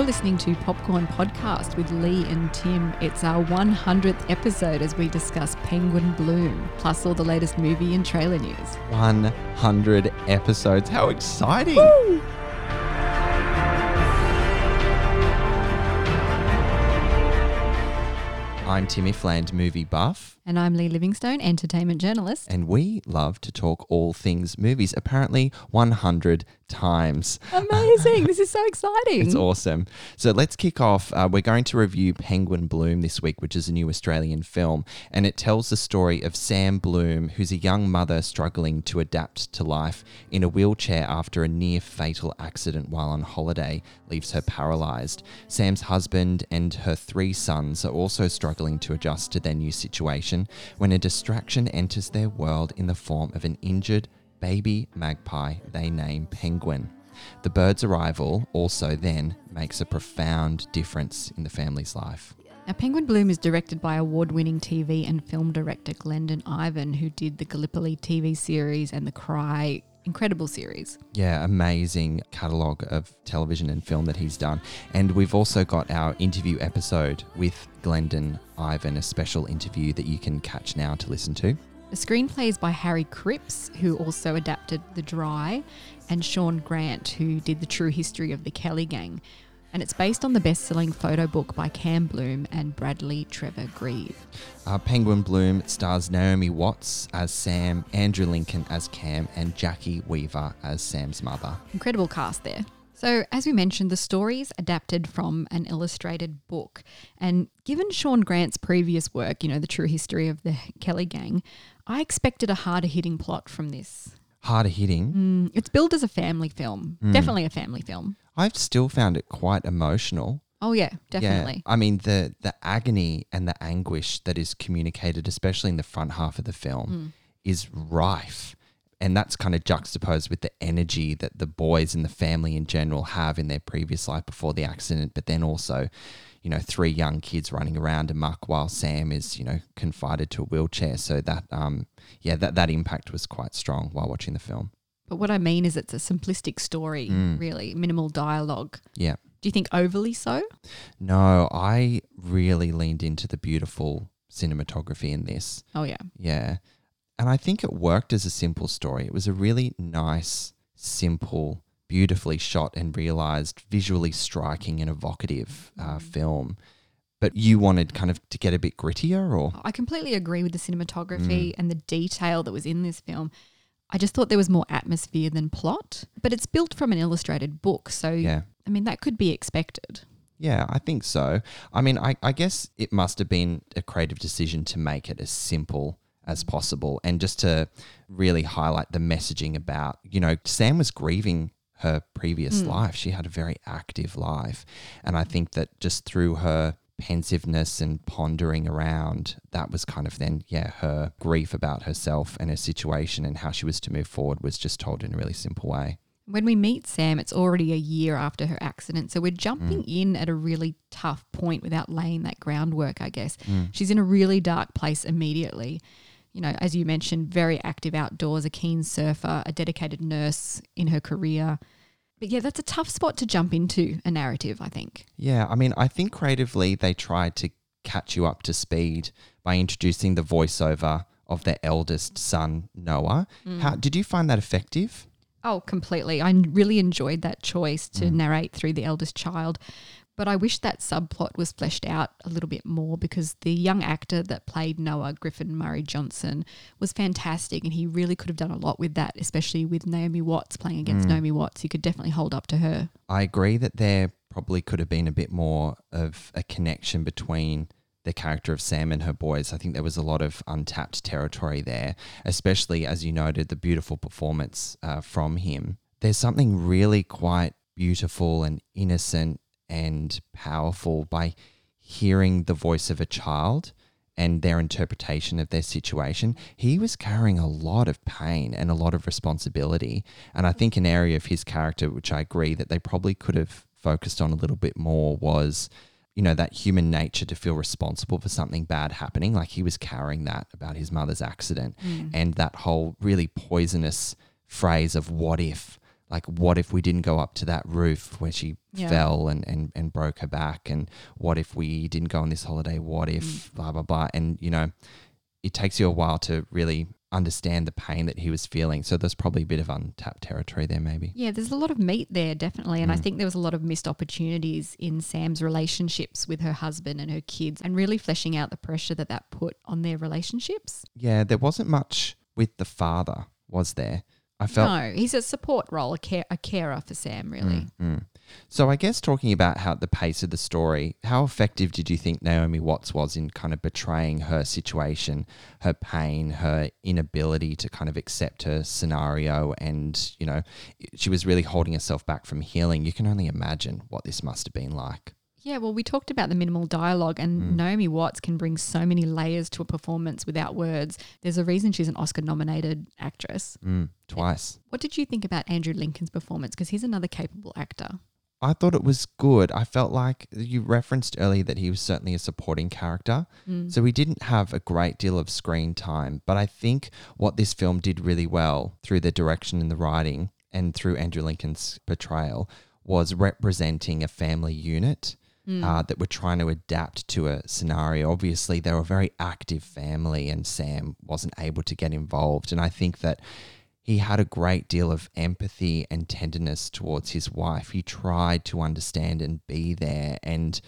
You're listening to Popcorn Podcast with Lee and Tim. It's our 100th episode as we discuss Penguin Bloom, plus all the latest movie and trailer news. 100 episodes. How exciting! I'm Timmy Fland, movie buff, And I'm Lee Livingstone, entertainment journalist. and we love to talk all things movies. Apparently, 100 times. Amazing! this is so exciting. It's awesome. So let's kick off. Uh, we're going to review Penguin Bloom this week, which is a new Australian film, and it tells the story of Sam Bloom, who's a young mother struggling to adapt to life in a wheelchair after a near fatal accident while on holiday leaves her paralyzed. Sam's husband and her three sons are also struggling to adjust to their new situation when a distraction enters their world in the form of an injured baby magpie they name Penguin. The bird's arrival also then makes a profound difference in the family's life. Now, Penguin Bloom is directed by award winning TV and film director Glendyn Ivin, who did the Gallipoli TV series and the Cry incredible series. Yeah, amazing catalogue of television and film that he's done. And we've also got our interview episode with Glendyn Ivin, a special interview that you can catch now to listen to. The screenplay is by Harry Cripps, who also adapted The Dry, and Shaun Grant, who did The True History of the Kelly Gang. And it's based on the best selling photo book by Cam Bloom and Bradley Trevor Greive. Uh, Penguin Bloom stars Naomi Watts as Sam, Andrew Lincoln as Cam, and Jacki Weaver as Sam's mother. Incredible cast there. So, as we mentioned, the story is adapted from an illustrated book. And given Shaun Grant's previous work, you know, The True History of the Kelly Gang, I expected a harder hitting plot from this. Harder hitting. Mm, it's billed as a family film, definitely a family film. I've still found it quite emotional. Oh, yeah, definitely. Yeah, I mean the the agony and the anguish that is communicated, especially in the front half of the film, is rife. And that's kind of juxtaposed with the energy that the boys and the family in general have in their previous life before the accident, but then also, you know, three young kids running around amok while Sam is, you know, confided to a wheelchair. So that um yeah, that, that impact was quite strong while watching the film. But what I mean is it's a simplistic story, really, minimal dialogue. Yeah. Do you think overly so? No, I really leaned into the beautiful cinematography in this. Oh, yeah. Yeah. And I think it worked as a simple story. It was a really nice, simple, beautifully shot and realized, visually striking and evocative uh, film. But you wanted kind of to get a bit grittier or? I completely agree with the cinematography and the detail that was in this film. I just thought there was more atmosphere than plot, but it's built from an illustrated book. So, Yeah. I mean, that could be expected. Yeah, I think so. I mean, I, I guess it must have been a creative decision to make it as simple as possible and just to really highlight the messaging about, you know, Sam was grieving her previous hmm. life. She had a very active life. And I think that just through her pensiveness and pondering around, that was kind of then, yeah, her grief about herself and her situation and how she was to move forward was just told in a really simple way. When we meet Sam, it's already a year after her accident. So we're jumping mm. in at a really tough point without laying that groundwork, I guess. Mm. She's in a really dark place immediately. You know, as you mentioned, very active outdoors, a keen surfer, a dedicated nurse in her career. But yeah, that's a tough spot to jump into a narrative, I think. Yeah, I mean, I think creatively they tried to catch you up to speed by introducing the voiceover of their eldest son, Noah. Mm. How did you find that effective? Oh, completely. I really enjoyed that choice to mm. narrate through the eldest child. But I wish that subplot was fleshed out a little bit more because the young actor that played Noah, Griffin Murray-Johnston, was fantastic and he really could have done a lot with that, especially with Naomi Watts playing against Naomi Watts. He could definitely hold up to her. I agree that there probably could have been a bit more of a connection between the character of Sam and her boys. I think there was a lot of untapped territory there, especially as you noted, the beautiful performance uh, from him. There's something really quite beautiful and innocent and powerful by hearing the voice of a child and their interpretation of their situation, he was carrying a lot of pain and a lot of responsibility. And I think an area of his character, which I agree that they probably could have focused on a little bit more, was, you know, that human nature to feel responsible for something bad happening. Like he was carrying that about his mother's accident mm. and that whole really poisonous phrase of what if like what if we didn't go up to that roof where she Yeah. fell and, and and broke her back and what if we didn't go on this holiday what if Mm. blah blah blah and you know it takes you a while to really understand the pain that he was feeling so there's probably a bit of untapped territory there maybe Yeah, there's a lot of meat there, definitely. And I Mm. think there was a lot of missed opportunities in Sam's relationships with her husband and her kids and really fleshing out the pressure that that put on their relationships. yeah there wasn't much with the father was there i felt no, he's a support role, a, care, a carer for Sam, really. Mm, mm. So I guess talking about how the pace of the story, how effective did you think Naomi Watts was in kind of betraying her situation, her pain, her inability to kind of accept her scenario and, you know, she was really holding herself back from healing. You can only imagine what this must have been like. Yeah, well, we talked about the minimal dialogue, and Mm. Naomi Watts can bring so many layers to a performance without words. There's a reason she's an Oscar nominated actress. Mm, twice. What did you think about Andrew Lincoln's performance? Because he's another capable actor. I thought it was good. I felt like you referenced earlier that he was certainly a supporting character. Mm. So he didn't have a great deal of screen time, but I think what this film did really well through the direction and the writing and through Andrew Lincoln's portrayal was representing a family unit Mm. uh, that were trying to adapt to a scenario. Obviously, they were a very active family, and Sam wasn't able to get involved. And I think that he had a great deal of empathy and tenderness towards his wife. He tried to understand and be there and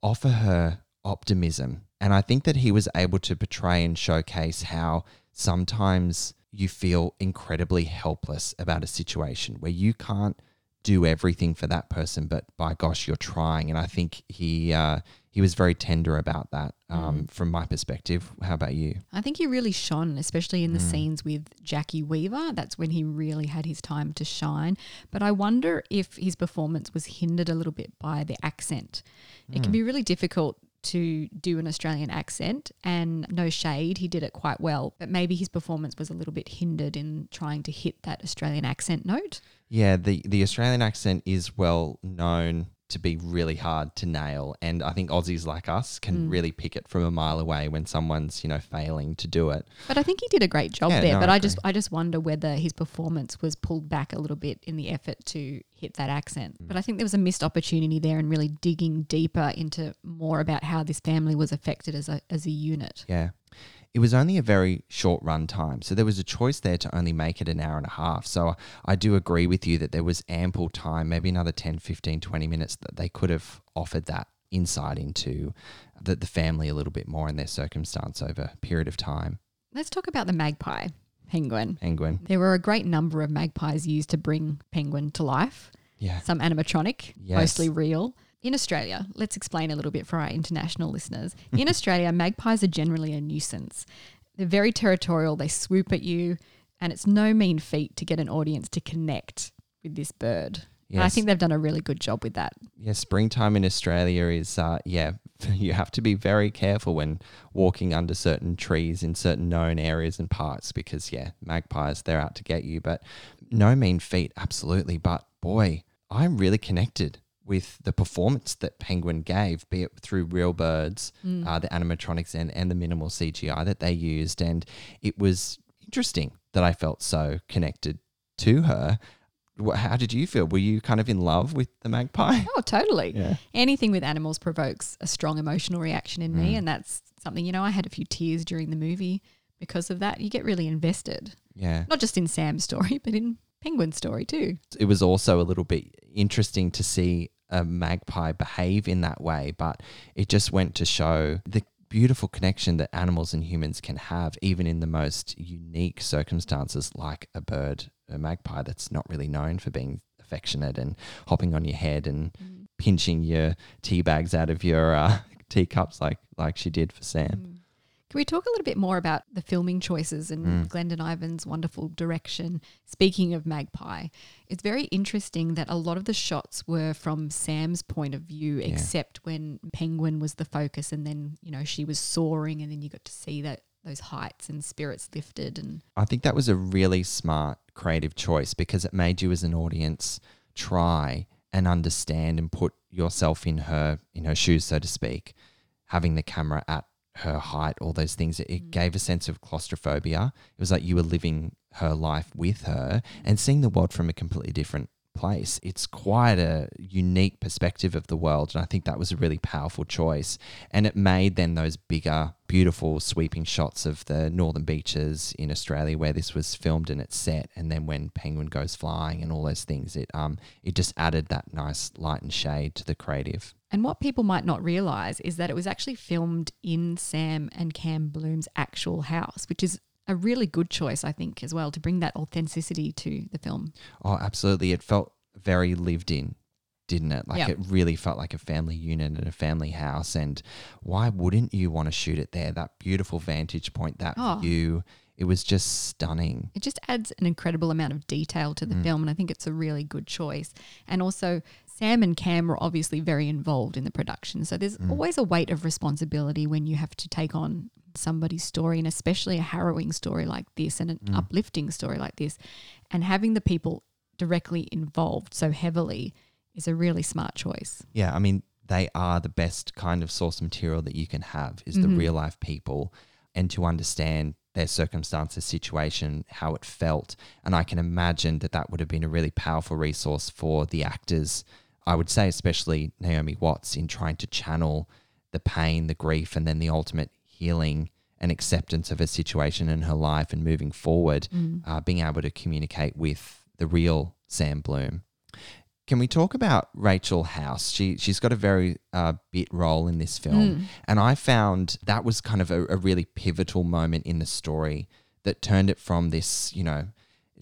offer her optimism. And I think that he was able to portray and showcase how sometimes you feel incredibly helpless about a situation where you can't do everything for that person, but by gosh, you're trying. And I think he uh, he was very tender about that. Um, From my perspective, how about you? I think he really shone, especially in the Mm. scenes with Jacki Weaver. That's when he really had his time to shine. But I wonder if his performance was hindered a little bit by the accent. It Mm. can be really difficult to do an Australian accent, and no shade, he did it quite well. But maybe his performance was a little bit hindered in trying to hit that Australian accent note. Yeah, the the Australian accent is well known to be really hard to nail, and I think Aussies like us can Mm. really pick it from a mile away when someone's you know failing to do it. But I think he did a great job Yeah, there. no, but I I just I just wonder whether his performance was pulled back a little bit in the effort to hit that accent. Mm. But I think there was a missed opportunity there in really digging deeper into more about how this family was affected as a as a unit. Yeah. It was only a very short run time. So there was a choice there to only make it an hour and a half. So I do agree with you that there was ample time, maybe another 10, 15, 20 minutes that they could have offered that insight into the, the family a little bit more in their circumstance over a period of time. Let's talk about the magpie penguin. Penguin. There were a great number of magpies used to bring penguin to life. Yeah. Some animatronic, Yes. mostly real. In Australia, let's explain a little bit for our international listeners. In Australia, magpies are generally a nuisance. They're very territorial, they swoop at you, and it's no mean feat to get an audience to connect with this bird. And I think they've done a really good job with that. Yeah, springtime in Australia is, uh, yeah, you have to be very careful when walking under certain trees in certain known areas and parts because, yeah, magpies, they're out to get you. But no mean feat, absolutely. But boy, I'm really connected with the performance that Penguin gave, be it through real birds, Mm. uh, the animatronics, and, and the minimal CGI that they used. And it was interesting that I felt so connected to her. How did you feel? Were you kind of in love with the magpie? Oh, totally. Yeah. Anything with animals provokes a strong emotional reaction in me. Mm. And that's something, you know, I had a few tears during the movie because of that. You get really invested, Yeah. not just in Sam's story, but in Penguin's story too. It was also a little bit interesting to see a magpie behave in that way, but it just went to show the beautiful connection that animals and humans can have, even in the most unique circumstances, like a bird, a magpie that's not really known for being affectionate and hopping on your head and Mm. pinching your tea bags out of your uh, teacups like like she did for Sam. Mm. Can we talk a little bit more about the filming choices and Mm. Glendyn Ivin's wonderful direction? Speaking of Magpie, it's very interesting that a lot of the shots were from Sam's point of view, Yeah. except when Penguin was the focus, and then you know she was soaring, and then you got to see that those heights and spirits lifted, and I think that was a really smart creative choice because it made you as an audience try and understand and put yourself in her in her shoes so to speak having the camera at her height all those things it, it Mm. gave a sense of claustrophobia it was like you were living her life with her and seeing the world from a completely different place. It's quite a unique perspective of the world. And I think that was a really powerful choice. And it made then those bigger, beautiful, sweeping shots of the northern beaches in Australia where this was filmed and it's set. And then when Penguin goes flying and all those things, it um it just added that nice light and shade to the creative. And what people might not realize is that it was actually filmed in Sam and Cam Bloom's actual house, which is a really good choice, I think, as well, to bring that authenticity to the film. Oh, absolutely. It felt very lived in, didn't it? Like Yeah. it really felt like a family unit and a family house. And why wouldn't you want to shoot it there? That beautiful vantage point, that Oh. view. It was just stunning. It just adds an incredible amount of detail to the mm. film, and I think it's a really good choice. And also, Sam and Cam were obviously very involved in the production, so there's mm. always a weight of responsibility when you have to take on somebody's story, and especially a harrowing story like this, and an mm. uplifting story like this. And having the people directly involved so heavily is a really smart choice. Yeah, I mean, they are the best kind of source material that you can have is the mm-hmm. real life people and to understand their circumstances, situation, how it felt. And I can imagine that that would have been a really powerful resource for the actors. I would say, especially Naomi Watts, in trying to channel the pain, the grief, and then the ultimate healing and acceptance of her situation in her life and moving forward, uh, being able to communicate with the real Sam Bloom. Can we talk about Rachel House? She she's got a very uh, bit role in this film, and I found that was kind of a, a really pivotal moment in the story that turned it from this, you know,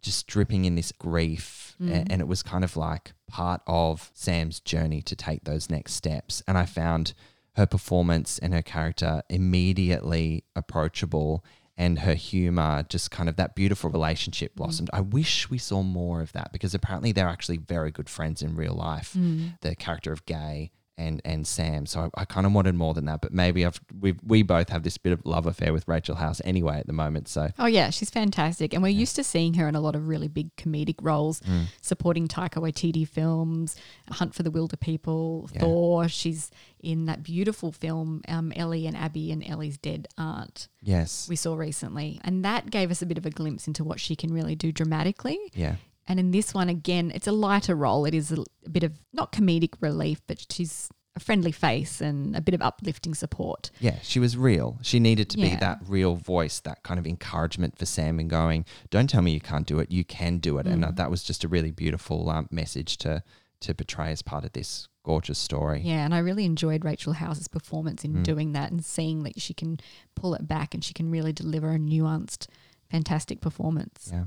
just dripping in this grief, a- and it was kind of like part of Sam's journey to take those next steps. And I found her performance and her character immediately approachable and her humor just kind of that beautiful relationship mm. blossomed. I wish we saw more of that because apparently they're actually very good friends in real life. Mm. The character of Gay and and Sam. So I, I kind of wanted more than that, but maybe I've we we both have this bit of love affair with Rachel House anyway at the moment. So Oh yeah, she's fantastic, and we're used to seeing her in a lot of really big comedic roles, supporting Taika Waititi films, Hunt for the Wilderpeople, Yeah. Thor. She's in that beautiful film, um, Ellie and Abby and Ellie's dead aunt. yes, We saw recently, and that gave us a bit of a glimpse into what she can really do dramatically. yeah. And in this one, again, it's a lighter role. It is a, a bit of not comedic relief, but she's a friendly face and a bit of uplifting support. Yeah, she was real. She needed to be that real voice, that kind of encouragement for Sam and going, don't tell me you can't do it. You can do it. And Mm. uh, that was just a really beautiful um, message to, to portray as part of this gorgeous story. Yeah, and I really enjoyed Rachel House's performance Mm. in doing that and seeing that she can pull it back and she can really deliver a nuanced, fantastic performance. Yeah.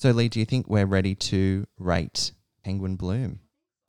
So, Lee, do you think we're ready to rate Penguin Bloom?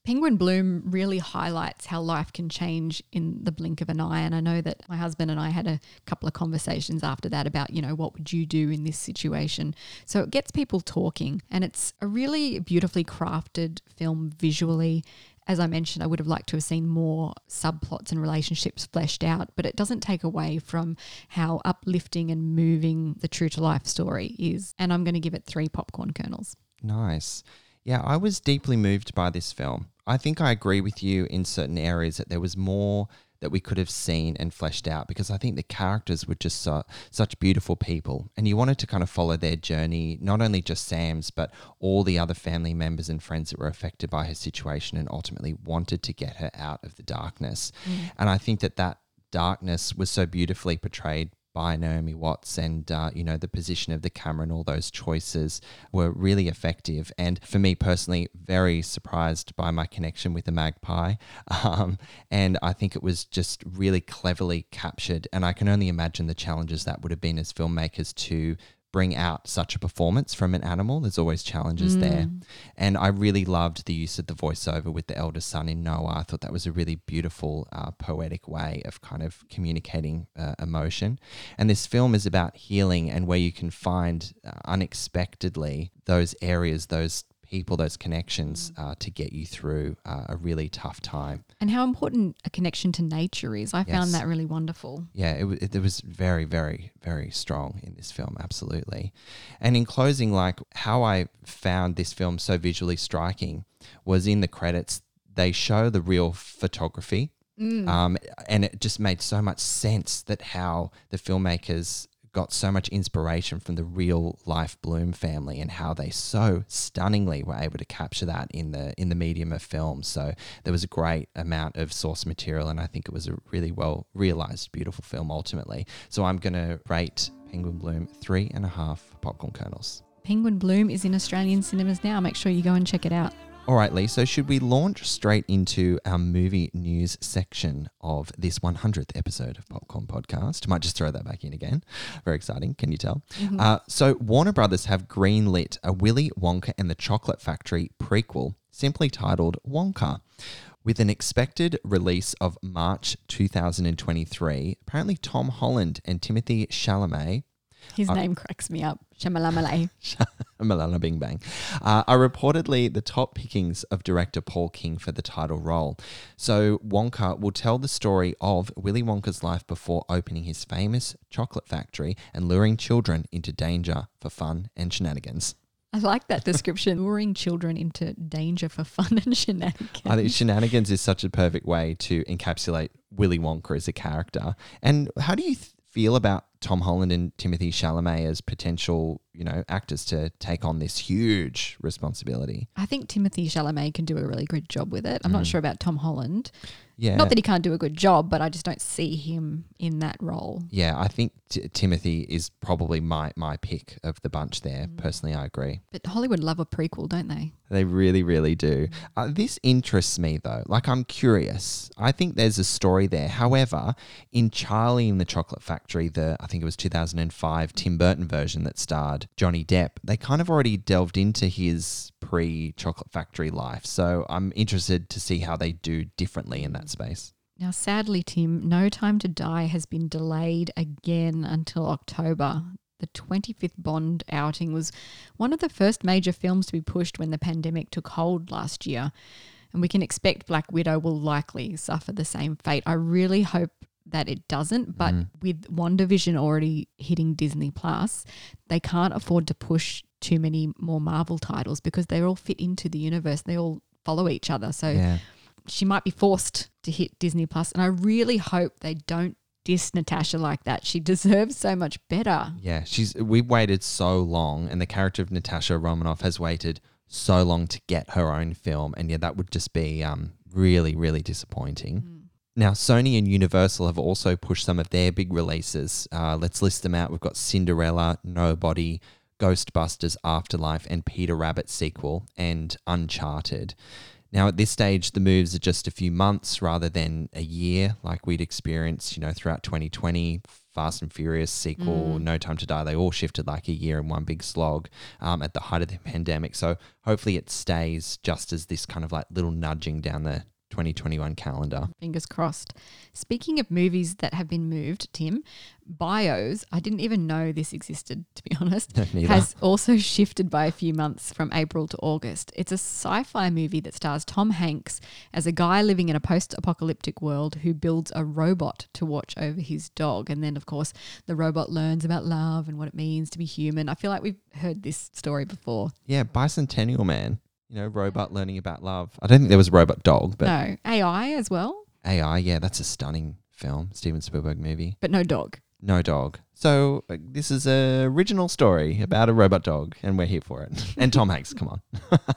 Penguin Bloom really highlights how life can change in the blink of an eye. And I know that my husband and I had a couple of conversations after that about, you know, what would you do in this situation? So it gets people talking. And it's a really beautifully crafted film visually. As I mentioned, I would have liked to have seen more subplots and relationships fleshed out, but it doesn't take away from how uplifting and moving the true to life story is. And I'm going to give it three popcorn kernels. Nice. Yeah, I was deeply moved by this film. I think I agree with you in certain areas that there was more that we could have seen and fleshed out because I think the characters were just so, such beautiful people. And you wanted to kind of follow their journey, not only just Sam's, but all the other family members and friends that were affected by her situation and ultimately wanted to get her out of the darkness. Mm. And I think that that darkness was so beautifully portrayed by Naomi Watts and uh, you know the position of the camera and all those choices were really effective. And for me personally very surprised by my connection with the magpie. Um, and I think it was just really cleverly captured. And I can only imagine the challenges that would have been as filmmakers to bring out such a performance from an animal there's always challenges there. And I really loved the use of the voiceover with the elder son in Noah. I thought that was a really beautiful uh, poetic way of kind of communicating uh, emotion. And this film is about healing and where you can find uh, unexpectedly those areas those people those connections uh, to get you through uh, a really tough time And how important a connection to nature is. I Yes. found that really wonderful. yeah, it, it, it was very, very, very strong in this film, absolutely. And in closing, like how I found this film so visually striking was in the credits, they show the real photography. Um, and it just made so much sense that how the filmmakers got so much inspiration from the real life Bloom family and how they so stunningly were able to capture that in the in the medium of film. So there was a great amount of source material, and I think it was a really well realized, beautiful film ultimately. So I'm going to rate Penguin Bloom three and a half popcorn kernels. Penguin Bloom is in Australian cinemas now. Make sure you go and check it out. All right, Lee. So, should we launch straight into our movie news section of this 100th episode of Popcorn Podcast? Might just throw that back in again. Very exciting, can you tell? Uh, so, Warner Brothers have greenlit a Willy Wonka and the Chocolate Factory prequel, simply titled Wonka. With an expected release of March 2023, apparently Tom Holland and Timothy Chalamet His name cracks me up. Shamalamalay. Malala Bing Bang, uh, are reportedly the top pickings of director Paul King for the title role. So Wonka will tell the story of Willy Wonka's life before opening his famous chocolate factory and luring children into danger for fun and shenanigans. I like that description. Luring children into danger for fun and shenanigans. I think shenanigans is such a perfect way to encapsulate Willy Wonka as a character. And how do you th- feel about Tom Holland and Timothy Chalamet as potential, you know, actors to take on this huge responsibility? I think Timothy Chalamet can do a really good job with it. I'm not mm. sure about Tom Holland. Yeah. Not that he can't do a good job, but I just don't see him in that role. Yeah, I think t- Timothy is probably my my pick of the bunch there. Personally, I agree. But Hollywood love a prequel, don't they? They really, really do. Uh, this interests me though. Like, I'm curious. I think there's a story there. However, in Charlie in the Chocolate Factory, the I think it was 2005 Tim Burton version that starred Johnny Depp, they kind of already delved into his pre Chocolate Factory life. So I'm interested to see how they do differently in that space. Now, sadly, Tim, No Time to Die has been delayed again until October. The 25th Bond outing was one of the first major films to be pushed when the pandemic took hold last year. And we can expect Black Widow will likely suffer the same fate. I really hope that it doesn't, but with WandaVision already hitting Disney Plus, they can't afford to push too many more Marvel titles because they all fit into the universe. They all follow each other. So Yeah. she might be forced to hit Disney Plus, and I really hope they don't diss Natasha like that. She deserves so much better. Yeah, she's we've waited so long, and the character of Natasha Romanoff has waited so long to get her own film, and yeah, that would just be um, really, really disappointing. Now, Sony and Universal have also pushed some of their big releases. Uh, let's list them out. We've got Cinderella, Nobody, Ghostbusters Afterlife, and Peter Rabbit sequel, and Uncharted. Now, at this stage, the moves are just a few months rather than a year, like we'd experienced, you know, throughout 2020. Fast and Furious sequel, No Time to Die, they all shifted like a year in one big slog um, at the height of the pandemic. So hopefully it stays just as this kind of like little nudging down the 2021 calendar. Fingers crossed. Speaking of movies that have been moved, Tim, Bios, I didn't even know this existed, to be honest, has also shifted by a few months from April to August. It's a sci fi movie that stars Tom Hanks as a guy living in a post apocalyptic world who builds a robot to watch over his dog. And then, of course, the robot learns about love and what it means to be human. I feel like we've heard this story before. Yeah, Bicentennial Man, you know, robot learning about love. I don't think there was a robot dog, but no, AI as well, AI, yeah, that's a stunning film, Steven Spielberg movie. but no dog. No dog. So uh, this is a original story about a robot dog, and we're here for it. and Tom Hanks, come on.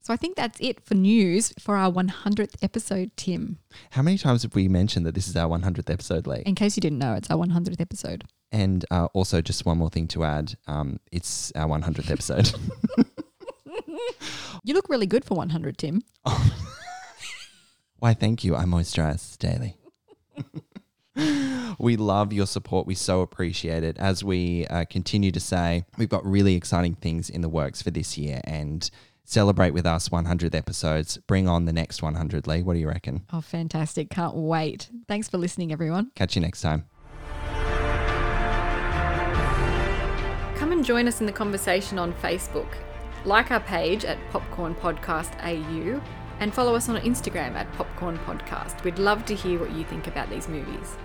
So I think that's it for news for our 100th episode, Tim. How many times have we mentioned that this is our 100th episode, Lee? In case you didn't know, it's our 100th episode. And uh, also, just one more thing to add um, it's our 100th episode. You look really good for 100, Tim. Why, thank you. I moisturize daily. we love your support. We so appreciate it. As we uh, continue to say, we've got really exciting things in the works for this year and celebrate with us 100 episodes. Bring on the next 100, Lee. What do you reckon? Oh, fantastic. Can't wait. Thanks for listening, everyone. Catch you next time. Come and join us in the conversation on Facebook. Like our page at Popcorn Podcast AU and follow us on Instagram at Popcorn Podcast. We'd love to hear what you think about these movies.